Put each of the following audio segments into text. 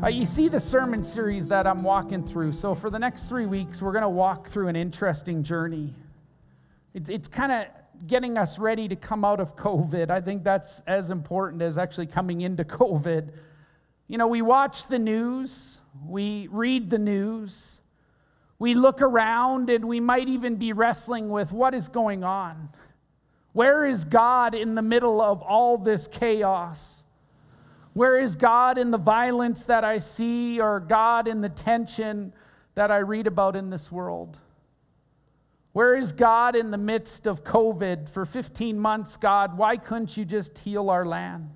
Uh, you see the sermon series that I'm walking through. So, for the next three weeks, we're going to walk through an interesting journey. It, it's kind of getting us ready to come out of COVID. I think that's as important as actually coming into COVID. You know, we watch the news, we read the news, we look around, and we might even be wrestling with what is going on. Where is God in the middle of all this chaos? Where is God in the violence that I see or God in the tension that I read about in this world? Where is God in the midst of COVID for 15 months? God, why couldn't you just heal our land?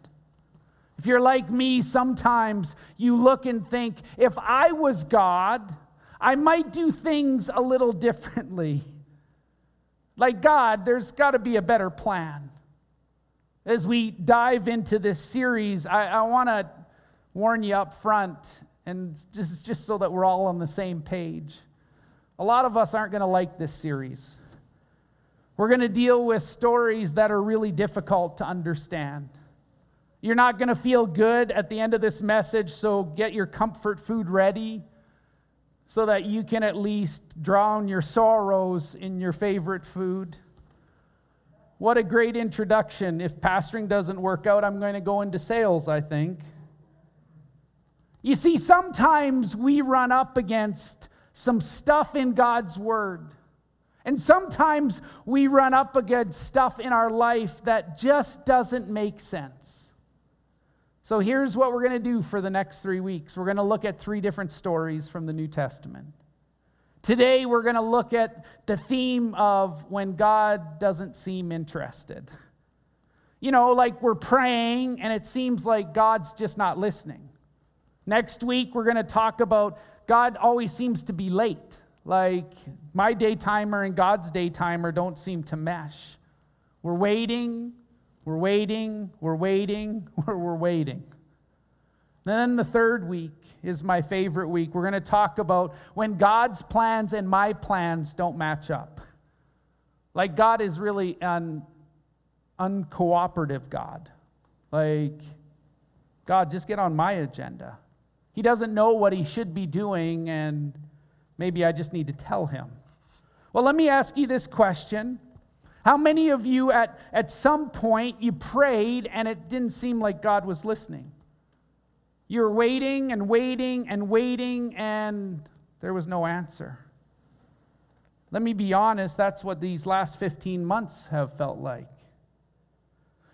If you're like me, sometimes you look and think, if I was God, I might do things a little differently. Like, God, there's got to be a better plan. As we dive into this series, I, I want to warn you up front, and just, just so that we're all on the same page. A lot of us aren't going to like this series. We're going to deal with stories that are really difficult to understand. You're not going to feel good at the end of this message, so get your comfort food ready so that you can at least drown your sorrows in your favorite food. What a great introduction. If pastoring doesn't work out, I'm going to go into sales, I think. You see, sometimes we run up against some stuff in God's Word. And sometimes we run up against stuff in our life that just doesn't make sense. So here's what we're going to do for the next three weeks we're going to look at three different stories from the New Testament. Today, we're going to look at the theme of when God doesn't seem interested. You know, like we're praying and it seems like God's just not listening. Next week, we're going to talk about God always seems to be late. Like my day timer and God's day timer don't seem to mesh. We're waiting, we're waiting, we're waiting, we're, we're waiting. Then the third week is my favorite week. We're going to talk about when God's plans and my plans don't match up. Like God is really an uncooperative God. Like, God, just get on my agenda. He doesn't know what he should be doing, and maybe I just need to tell him. Well, let me ask you this question. How many of you at, at some point you prayed and it didn't seem like God was listening? You're waiting and waiting and waiting, and there was no answer. Let me be honest, that's what these last 15 months have felt like.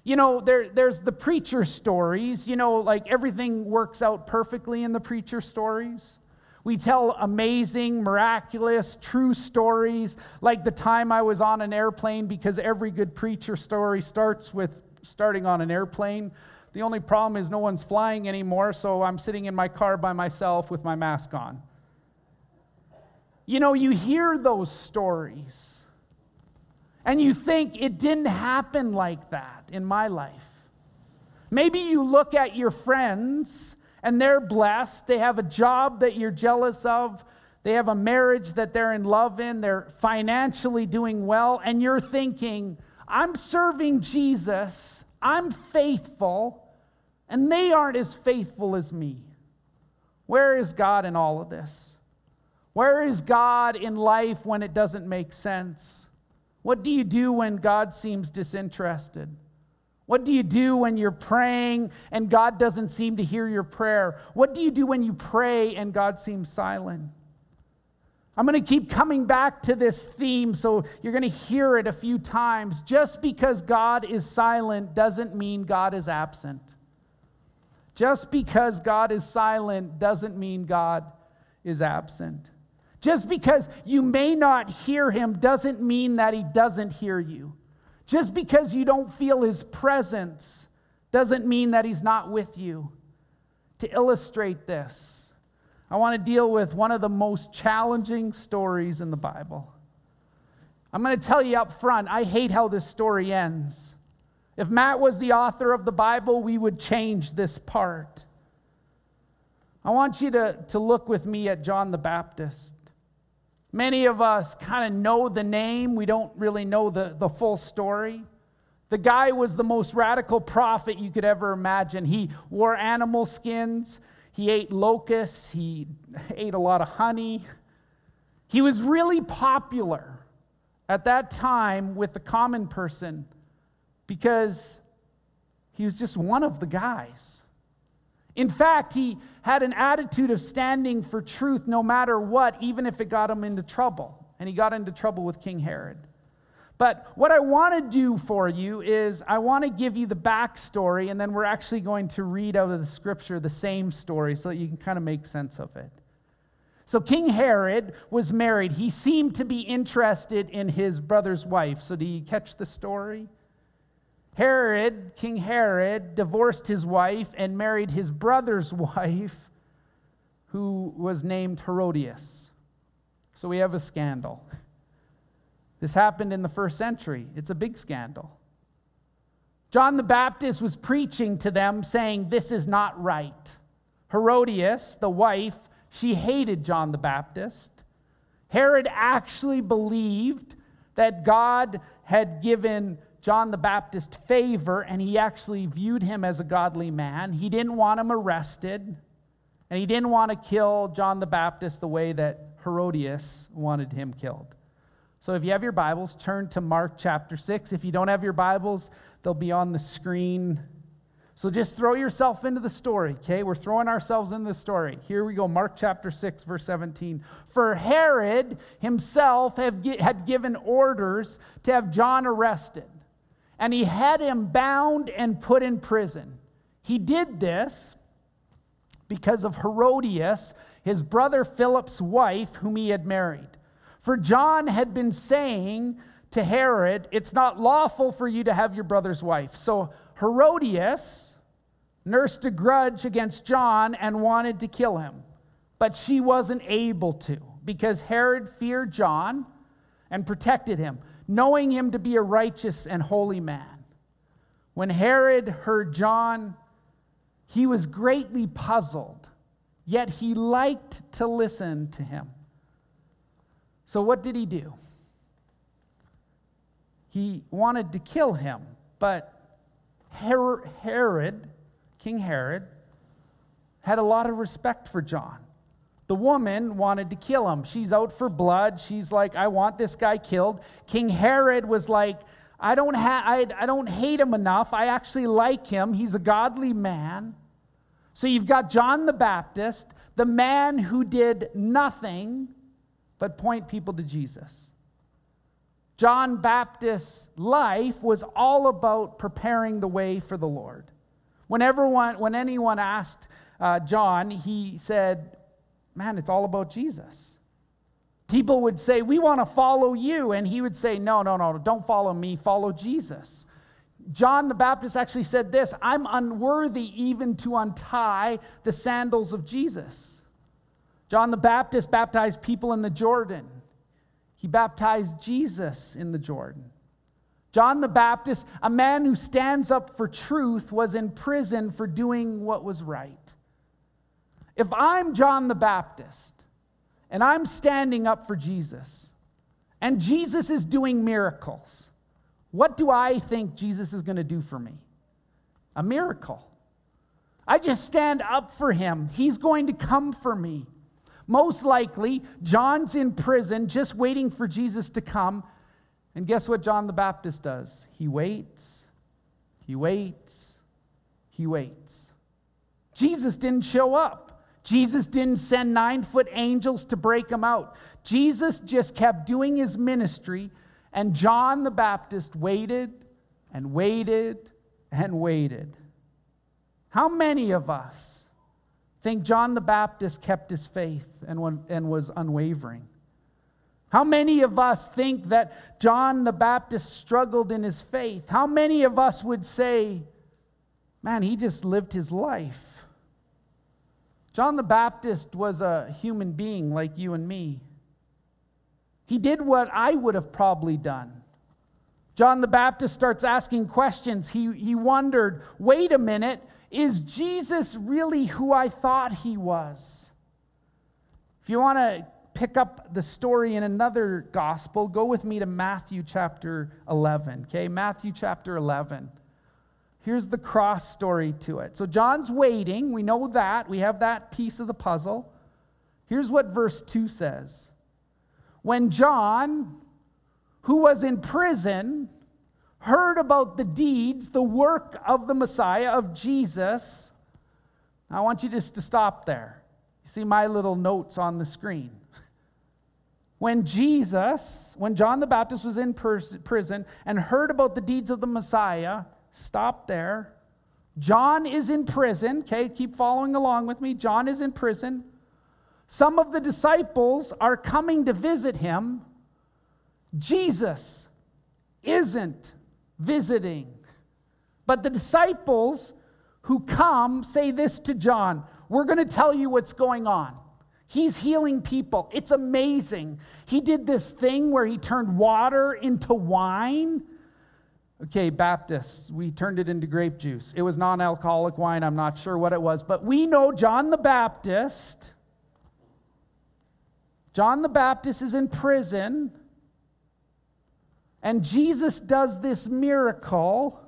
You know, there, there's the preacher stories, you know, like everything works out perfectly in the preacher stories. We tell amazing, miraculous, true stories, like the time I was on an airplane, because every good preacher story starts with starting on an airplane. The only problem is no one's flying anymore, so I'm sitting in my car by myself with my mask on. You know, you hear those stories and you think it didn't happen like that in my life. Maybe you look at your friends and they're blessed, they have a job that you're jealous of. They have a marriage that they're in love in. They're financially doing well. And you're thinking, I'm serving Jesus I'm faithful, and they aren't as faithful as me. Where is God in all of this? Where is God in life when it doesn't make sense? What do you do when God seems disinterested? What do you do when you're praying and God doesn't seem to hear your prayer? What do you do when you pray and God seems silent? I'm going to keep coming back to this theme, so you're going to hear it a few times. Just because God is silent doesn't mean God is absent. Just because God is silent doesn't mean God is absent. Just because you may not hear him doesn't mean that he doesn't hear you. Just because you don't feel his presence doesn't mean that he's not with you. To illustrate this, I want to deal with one of the most challenging stories in the Bible. I'm going to tell you up front, I hate how this story ends. If Matt was the author of the Bible, we would change this part. I want you to, to look with me at John the Baptist. Many of us kind of know the name, we don't really know the, the full story. The guy was the most radical prophet you could ever imagine. He wore animal skins, He ate locusts, he ate a lot of honey. He was really popular at that time with the common person because he was just one of the guys. In fact, he had an attitude of standing for truth no matter what, even if it got him into trouble. And he got into trouble with King Herod. But what I want to do for you is I want to give you the backstory, and then we're actually going to read out of the scripture the same story so that you can kind of make sense of it. So, King Herod was married. He seemed to be interested in his brother's wife. So, do you catch the story? Herod, King Herod, divorced his wife and married his brother's wife, who was named Herodias. So, we have a scandal. This happened in the first century. It's a big scandal. John the Baptist was preaching to them, saying, This is not right. Herodias, the wife, she hated John the Baptist. Herod actually believed that God had given John the Baptist favor and he actually viewed him as a godly man. He didn't want him arrested and he didn't want to kill John the Baptist the way that Herodias wanted him killed. So if you have your Bibles, turn to Mark chapter 6. If you don't have your Bibles, they'll be on the screen so just throw yourself into the story, okay? We're throwing ourselves in the story. Here we go, Mark chapter 6, verse 17. For Herod himself had given orders to have John arrested, and he had him bound and put in prison. He did this because of Herodias, his brother Philip's wife, whom he had married. For John had been saying to Herod, It's not lawful for you to have your brother's wife. So Herodias nursed a grudge against John and wanted to kill him, but she wasn't able to because Herod feared John and protected him, knowing him to be a righteous and holy man. When Herod heard John, he was greatly puzzled, yet he liked to listen to him. So, what did he do? He wanted to kill him, but Herod, King Herod, had a lot of respect for John. The woman wanted to kill him. She's out for blood. She's like, I want this guy killed. King Herod was like, I don't, ha- I, I don't hate him enough. I actually like him. He's a godly man. So you've got John the Baptist, the man who did nothing but point people to Jesus. John Baptist's life was all about preparing the way for the Lord. Whenever one, when anyone asked uh, John, he said, Man, it's all about Jesus. People would say, We want to follow you. And he would say, No, no, no, don't follow me, follow Jesus. John the Baptist actually said this I'm unworthy even to untie the sandals of Jesus. John the Baptist baptized people in the Jordan. He baptized Jesus in the Jordan. John the Baptist, a man who stands up for truth, was in prison for doing what was right. If I'm John the Baptist and I'm standing up for Jesus, and Jesus is doing miracles, what do I think Jesus is going to do for me? A miracle. I just stand up for him. He's going to come for me. Most likely, John's in prison just waiting for Jesus to come. And guess what John the Baptist does? He waits, he waits, he waits. Jesus didn't show up. Jesus didn't send nine foot angels to break him out. Jesus just kept doing his ministry, and John the Baptist waited and waited and waited. How many of us think John the Baptist kept his faith and, and was unwavering? How many of us think that John the Baptist struggled in his faith? How many of us would say, man, he just lived his life? John the Baptist was a human being like you and me. He did what I would have probably done. John the Baptist starts asking questions. He, he wondered, wait a minute, is Jesus really who I thought he was? If you want to pick up the story in another gospel, go with me to Matthew chapter 11. Okay, Matthew chapter 11. here's the cross story to it. So John's waiting. We know that. We have that piece of the puzzle. Here's what verse 2 says When John, who was in prison, heard about the deeds, the work of the Messiah, of Jesus, I want you just to stop there. You see my little notes on the screen. When Jesus, when John the Baptist was in prison and heard about the deeds of the Messiah, stop there. John is in prison. Okay, keep following along with me. John is in prison. Some of the disciples are coming to visit him. Jesus isn't visiting. But the disciples who come say this to John We're going to tell you what's going on. He's healing people. It's amazing. He did this thing where he turned water into wine. Okay, Baptists, we turned it into grape juice. It was non alcoholic wine. I'm not sure what it was. But we know John the Baptist. John the Baptist is in prison. And Jesus does this miracle.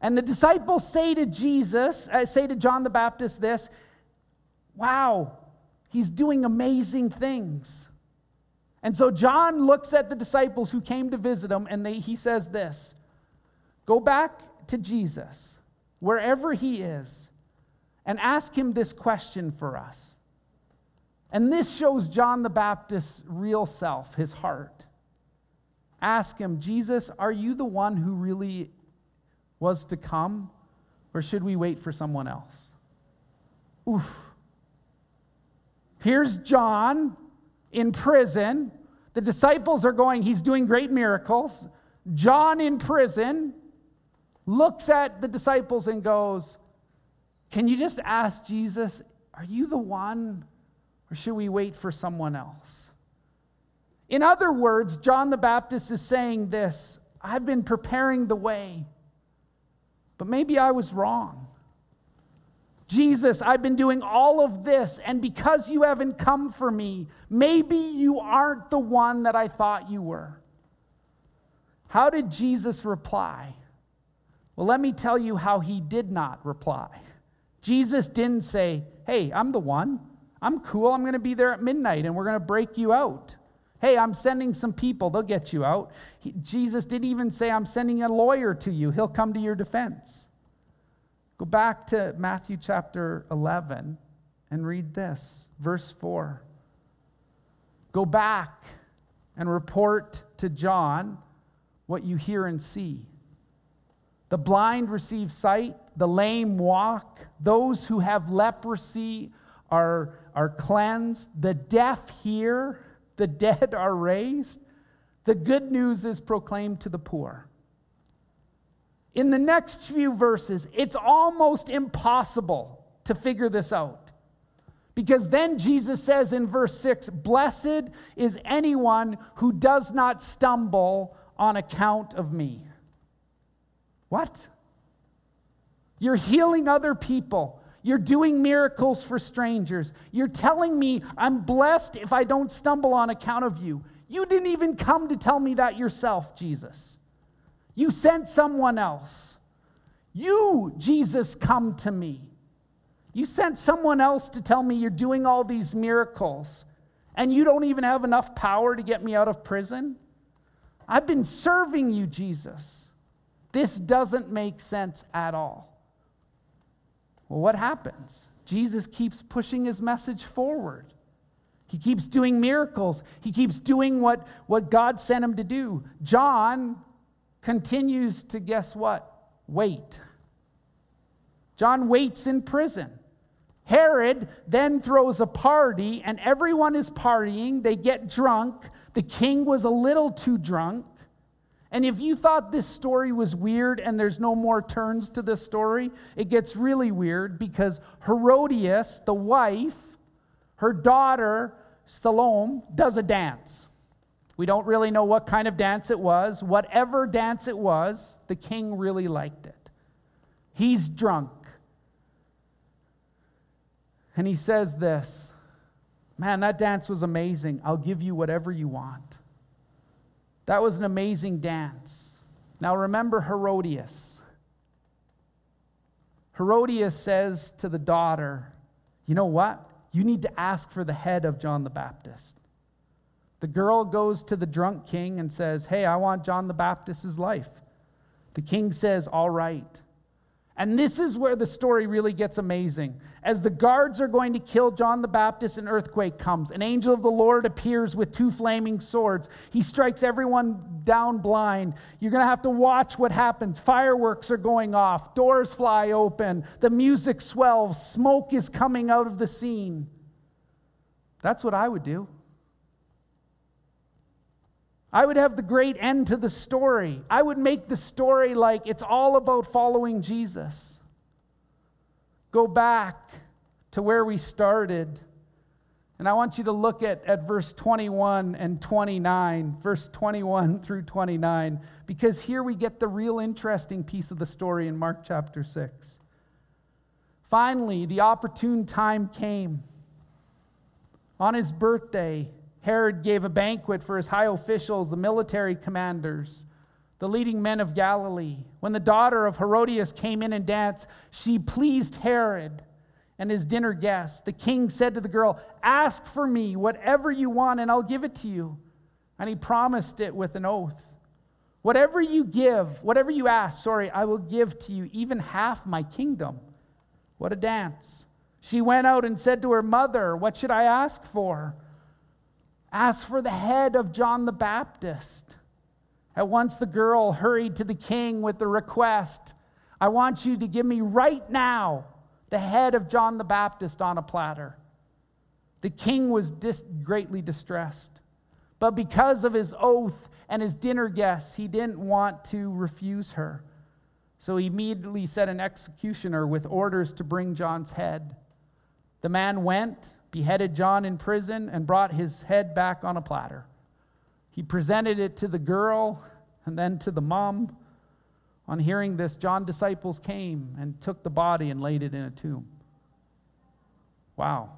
And the disciples say to Jesus, uh, say to John the Baptist this Wow, he's doing amazing things. And so John looks at the disciples who came to visit him and they, he says this Go back to Jesus, wherever he is, and ask him this question for us. And this shows John the Baptist's real self, his heart. Ask him, Jesus, are you the one who really was to come, or should we wait for someone else? Oof. Here's John in prison. The disciples are going, he's doing great miracles. John in prison looks at the disciples and goes, Can you just ask Jesus, are you the one, or should we wait for someone else? In other words, John the Baptist is saying this I've been preparing the way, but maybe I was wrong. Jesus, I've been doing all of this, and because you haven't come for me, maybe you aren't the one that I thought you were. How did Jesus reply? Well, let me tell you how he did not reply. Jesus didn't say, Hey, I'm the one. I'm cool. I'm going to be there at midnight and we're going to break you out. Hey, I'm sending some people, they'll get you out. He, Jesus didn't even say, I'm sending a lawyer to you, he'll come to your defense. Go back to Matthew chapter 11 and read this, verse 4. Go back and report to John what you hear and see. The blind receive sight, the lame walk, those who have leprosy are, are cleansed, the deaf hear the dead are raised, the good news is proclaimed to the poor. In the next few verses, it's almost impossible to figure this out. Because then Jesus says in verse 6 Blessed is anyone who does not stumble on account of me. What? You're healing other people. You're doing miracles for strangers. You're telling me I'm blessed if I don't stumble on account of you. You didn't even come to tell me that yourself, Jesus. You sent someone else. You, Jesus, come to me. You sent someone else to tell me you're doing all these miracles, and you don't even have enough power to get me out of prison? I've been serving you, Jesus. This doesn't make sense at all. Well, what happens? Jesus keeps pushing his message forward. He keeps doing miracles. He keeps doing what, what God sent him to do. John continues to guess what? Wait. John waits in prison. Herod then throws a party, and everyone is partying. They get drunk. The king was a little too drunk. And if you thought this story was weird and there's no more turns to this story, it gets really weird because Herodias, the wife, her daughter, Salome, does a dance. We don't really know what kind of dance it was. Whatever dance it was, the king really liked it. He's drunk. And he says this Man, that dance was amazing. I'll give you whatever you want. That was an amazing dance. Now remember Herodias. Herodias says to the daughter, You know what? You need to ask for the head of John the Baptist. The girl goes to the drunk king and says, Hey, I want John the Baptist's life. The king says, All right. And this is where the story really gets amazing. As the guards are going to kill John the Baptist, an earthquake comes. An angel of the Lord appears with two flaming swords. He strikes everyone down blind. You're going to have to watch what happens. Fireworks are going off, doors fly open, the music swells, smoke is coming out of the scene. That's what I would do. I would have the great end to the story. I would make the story like it's all about following Jesus. Go back to where we started. And I want you to look at, at verse 21 and 29, verse 21 through 29, because here we get the real interesting piece of the story in Mark chapter 6. Finally, the opportune time came. On his birthday, Herod gave a banquet for his high officials, the military commanders, the leading men of Galilee. When the daughter of Herodias came in and danced, she pleased Herod and his dinner guests. The king said to the girl, Ask for me whatever you want, and I'll give it to you. And he promised it with an oath. Whatever you give, whatever you ask, sorry, I will give to you, even half my kingdom. What a dance. She went out and said to her mother, What should I ask for? Ask for the head of John the Baptist. At once the girl hurried to the king with the request I want you to give me right now the head of John the Baptist on a platter. The king was dis- greatly distressed, but because of his oath and his dinner guests, he didn't want to refuse her. So he immediately set an executioner with orders to bring John's head. The man went beheaded John in prison, and brought his head back on a platter. He presented it to the girl and then to the mom. On hearing this, John's disciples came and took the body and laid it in a tomb. Wow.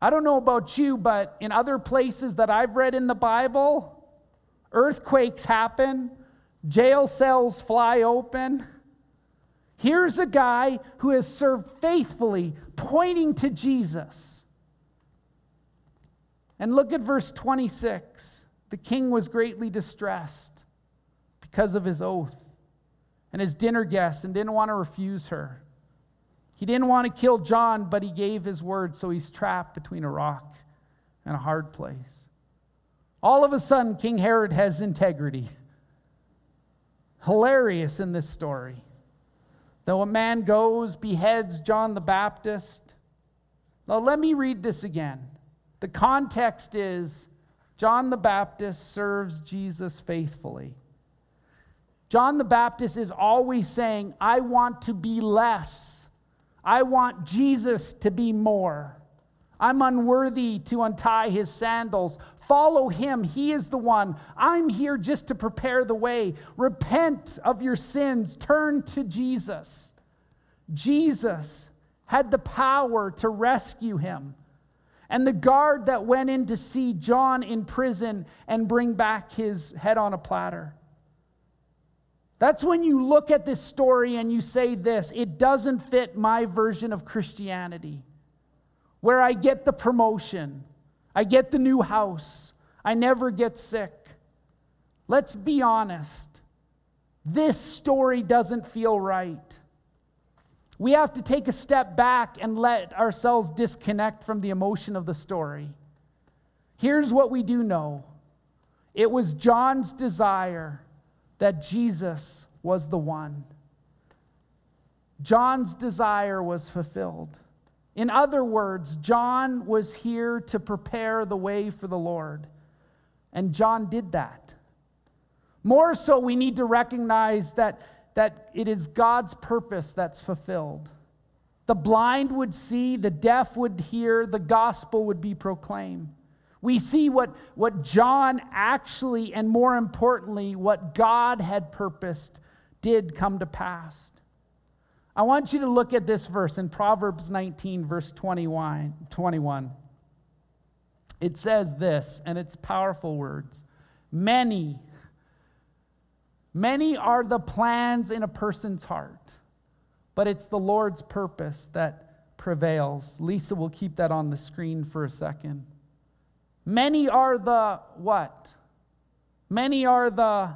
I don't know about you, but in other places that I've read in the Bible, earthquakes happen, jail cells fly open. Here's a guy who has served faithfully, pointing to Jesus. And look at verse 26. The king was greatly distressed because of his oath and his dinner guests and didn't want to refuse her. He didn't want to kill John, but he gave his word, so he's trapped between a rock and a hard place. All of a sudden, King Herod has integrity. Hilarious in this story. Though a man goes, beheads John the Baptist. Now, let me read this again. The context is John the Baptist serves Jesus faithfully. John the Baptist is always saying, I want to be less. I want Jesus to be more. I'm unworthy to untie his sandals. Follow him. He is the one. I'm here just to prepare the way. Repent of your sins. Turn to Jesus. Jesus had the power to rescue him. And the guard that went in to see John in prison and bring back his head on a platter. That's when you look at this story and you say this it doesn't fit my version of Christianity, where I get the promotion I get the new house. I never get sick. Let's be honest. This story doesn't feel right. We have to take a step back and let ourselves disconnect from the emotion of the story. Here's what we do know it was John's desire that Jesus was the one. John's desire was fulfilled. In other words, John was here to prepare the way for the Lord. And John did that. More so, we need to recognize that, that it is God's purpose that's fulfilled. The blind would see, the deaf would hear, the gospel would be proclaimed. We see what, what John actually, and more importantly, what God had purposed, did come to pass. I want you to look at this verse in Proverbs 19, verse 21. 21. It says this, and it's powerful words Many, Many are the plans in a person's heart, but it's the Lord's purpose that prevails. Lisa will keep that on the screen for a second. Many are the what? Many are the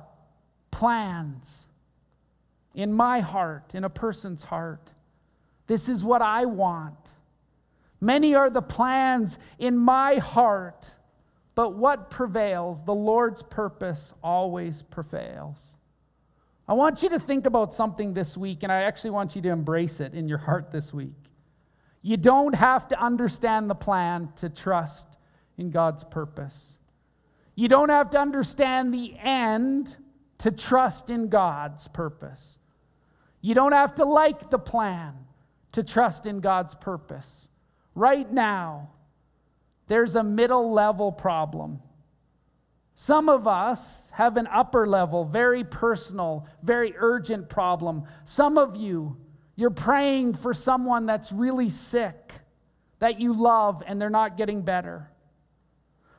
plans in my heart, in a person's heart. This is what I want. Many are the plans in my heart, but what prevails? The Lord's purpose always prevails. I want you to think about something this week, and I actually want you to embrace it in your heart this week. You don't have to understand the plan to trust in God's purpose. You don't have to understand the end to trust in God's purpose. You don't have to like the plan to trust in God's purpose. Right now, there's a middle level problem. Some of us have an upper level, very personal, very urgent problem. Some of you, you're praying for someone that's really sick, that you love, and they're not getting better.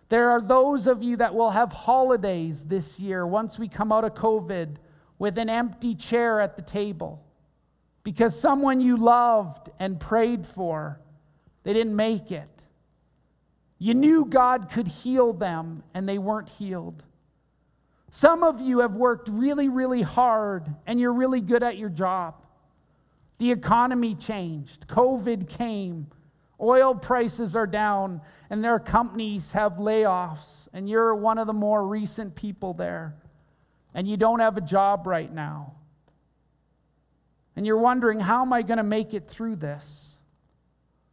There are those of you that will have holidays this year once we come out of COVID with an empty chair at the table because someone you loved and prayed for, they didn't make it. You knew God could heal them and they weren't healed. Some of you have worked really, really hard and you're really good at your job. The economy changed, COVID came, oil prices are down, and their companies have layoffs, and you're one of the more recent people there, and you don't have a job right now and you're wondering, how am I going to make it through this?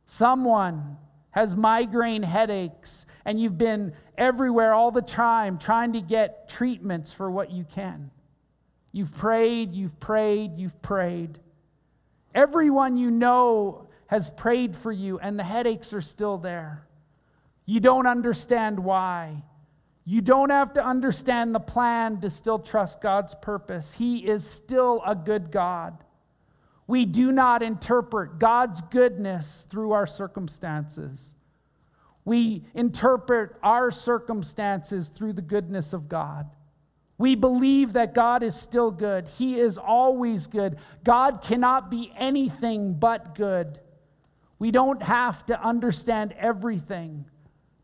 Someone has migraine headaches, and you've been everywhere all the time trying to get treatments for what you can. You've prayed, you've prayed, you've prayed. Everyone you know has prayed for you, and the headaches are still there. You don't understand why. You don't have to understand the plan to still trust God's purpose. He is still a good God. We do not interpret God's goodness through our circumstances. We interpret our circumstances through the goodness of God. We believe that God is still good. He is always good. God cannot be anything but good. We don't have to understand everything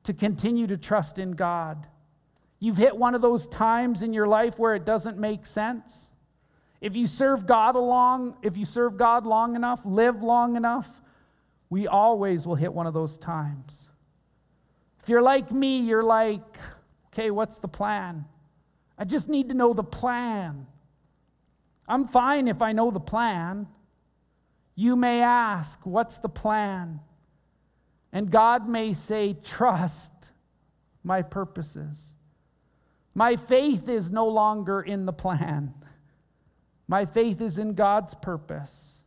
to continue to trust in God. You've hit one of those times in your life where it doesn't make sense. If you serve God along, if you serve God long enough, live long enough, we always will hit one of those times. If you're like me, you're like, okay, what's the plan? I just need to know the plan. I'm fine if I know the plan. You may ask, what's the plan? And God may say, trust my purposes. My faith is no longer in the plan. My faith is in God's purpose.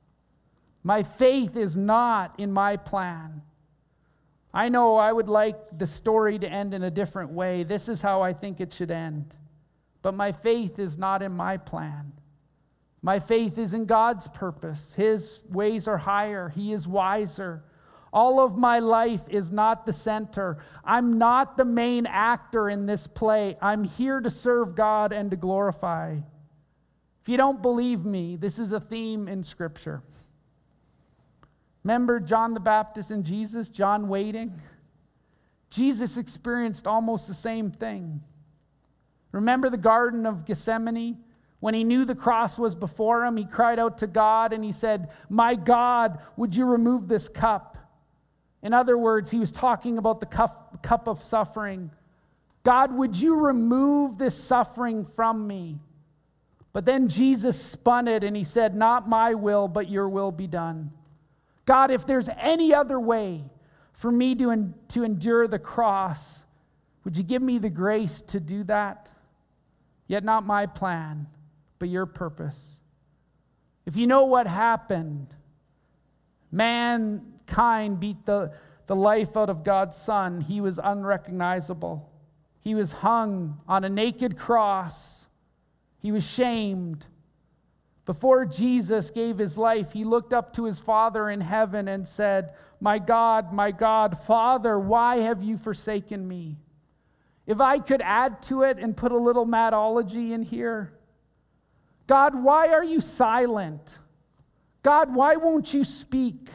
My faith is not in my plan. I know I would like the story to end in a different way. This is how I think it should end. But my faith is not in my plan. My faith is in God's purpose. His ways are higher, He is wiser. All of my life is not the center. I'm not the main actor in this play. I'm here to serve God and to glorify if you don't believe me, this is a theme in Scripture. Remember John the Baptist and Jesus, John waiting? Jesus experienced almost the same thing. Remember the Garden of Gethsemane? When he knew the cross was before him, he cried out to God and he said, My God, would you remove this cup? In other words, he was talking about the cup, cup of suffering. God, would you remove this suffering from me? But then Jesus spun it and he said, Not my will, but your will be done. God, if there's any other way for me to, en- to endure the cross, would you give me the grace to do that? Yet not my plan, but your purpose. If you know what happened, mankind beat the, the life out of God's Son. He was unrecognizable. He was hung on a naked cross he was shamed. Before Jesus gave his life, he looked up to his Father in heaven and said, My God, my God, Father, why have you forsaken me? If I could add to it and put a little Mattology in here, God, why are you silent? God, why won't you speak?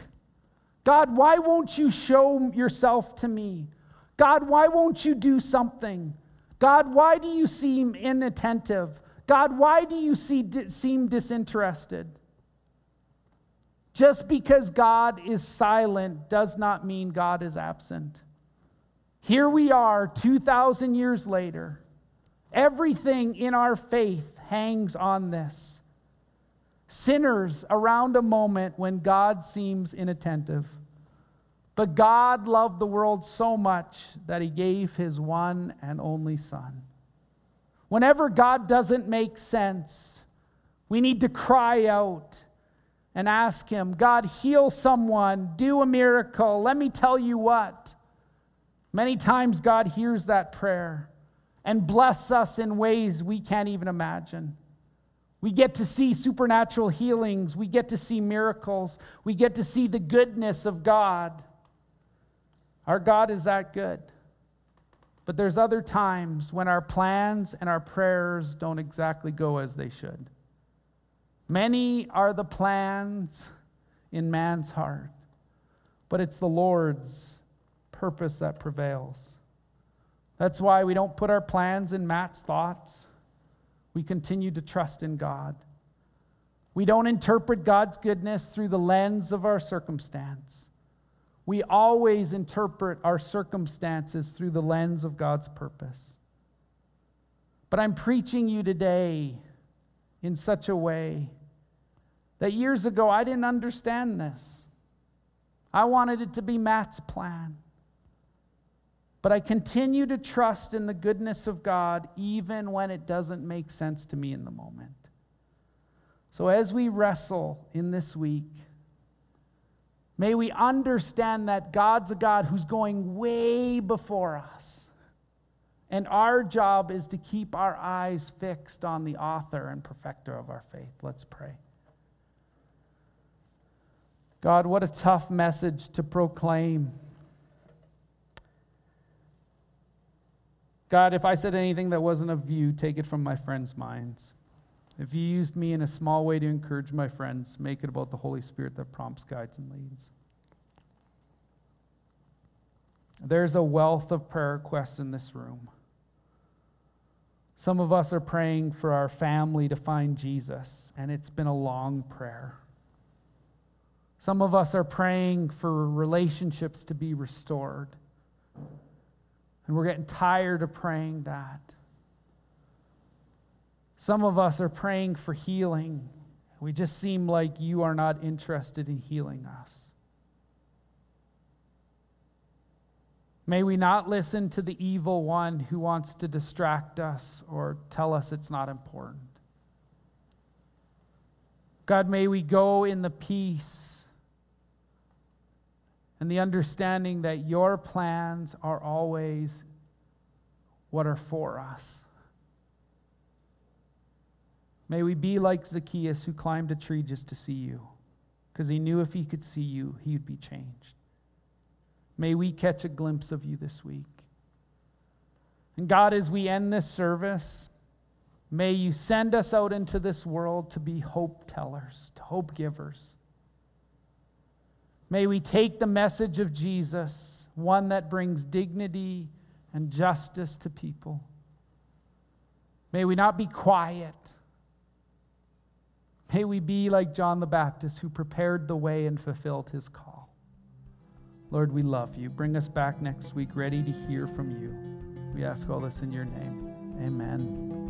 God, why won't you show yourself to me? God, why won't you do something? God, why do you seem inattentive? God, why do you see, seem disinterested? Just because God is silent does not mean God is absent. Here we are, 2,000 years later. Everything in our faith hangs on this. Sinners around a moment when God seems inattentive. But God loved the world so much that he gave his one and only Son. Whenever God doesn't make sense, we need to cry out and ask Him, God, heal someone, do a miracle. Let me tell you what. Many times God hears that prayer and bless us in ways we can't even imagine. We get to see supernatural healings. We get to see miracles. We get to see the goodness of God. Our God is that good. But there's other times when our plans and our prayers don't exactly go as they should. Many are the plans in man's heart, but it's the Lord's purpose that prevails. That's why we don't put our plans in Matt's thoughts. We continue to trust in God. We don't interpret God's goodness through the lens of our circumstance. We always interpret our circumstances through the lens of God's purpose. But I'm preaching you today in such a way that years ago I didn't understand this. I wanted it to be Matt's plan. But I continue to trust in the goodness of God even when it doesn't make sense to me in the moment. So as we wrestle in this week, May we understand that God's a God who's going way before us. And our job is to keep our eyes fixed on the author and perfecter of our faith. Let's pray. God, what a tough message to proclaim. God, if I said anything that wasn't of you, take it from my friends' minds. If you used me in a small way to encourage my friends, make it about the Holy Spirit that prompts, guides, and leads. There's a wealth of prayer requests in this room. Some of us are praying for our family to find Jesus, and it's been a long prayer. Some of us are praying for relationships to be restored, and we're getting tired of praying that. Some of us are praying for healing. We just seem like you are not interested in healing us. May we not listen to the evil one who wants to distract us or tell us it's not important. God, may we go in the peace and the understanding that your plans are always what are for us. May we be like Zacchaeus who climbed a tree just to see you, because he knew if he could see you, he would be changed. May we catch a glimpse of you this week. And God, as we end this service, may you send us out into this world to be hope tellers, to hope givers. May we take the message of Jesus, one that brings dignity and justice to people. May we not be quiet. May we be like John the Baptist, who prepared the way and fulfilled his call. Lord, we love you. Bring us back next week ready to hear from you. We ask all this in your name. Amen.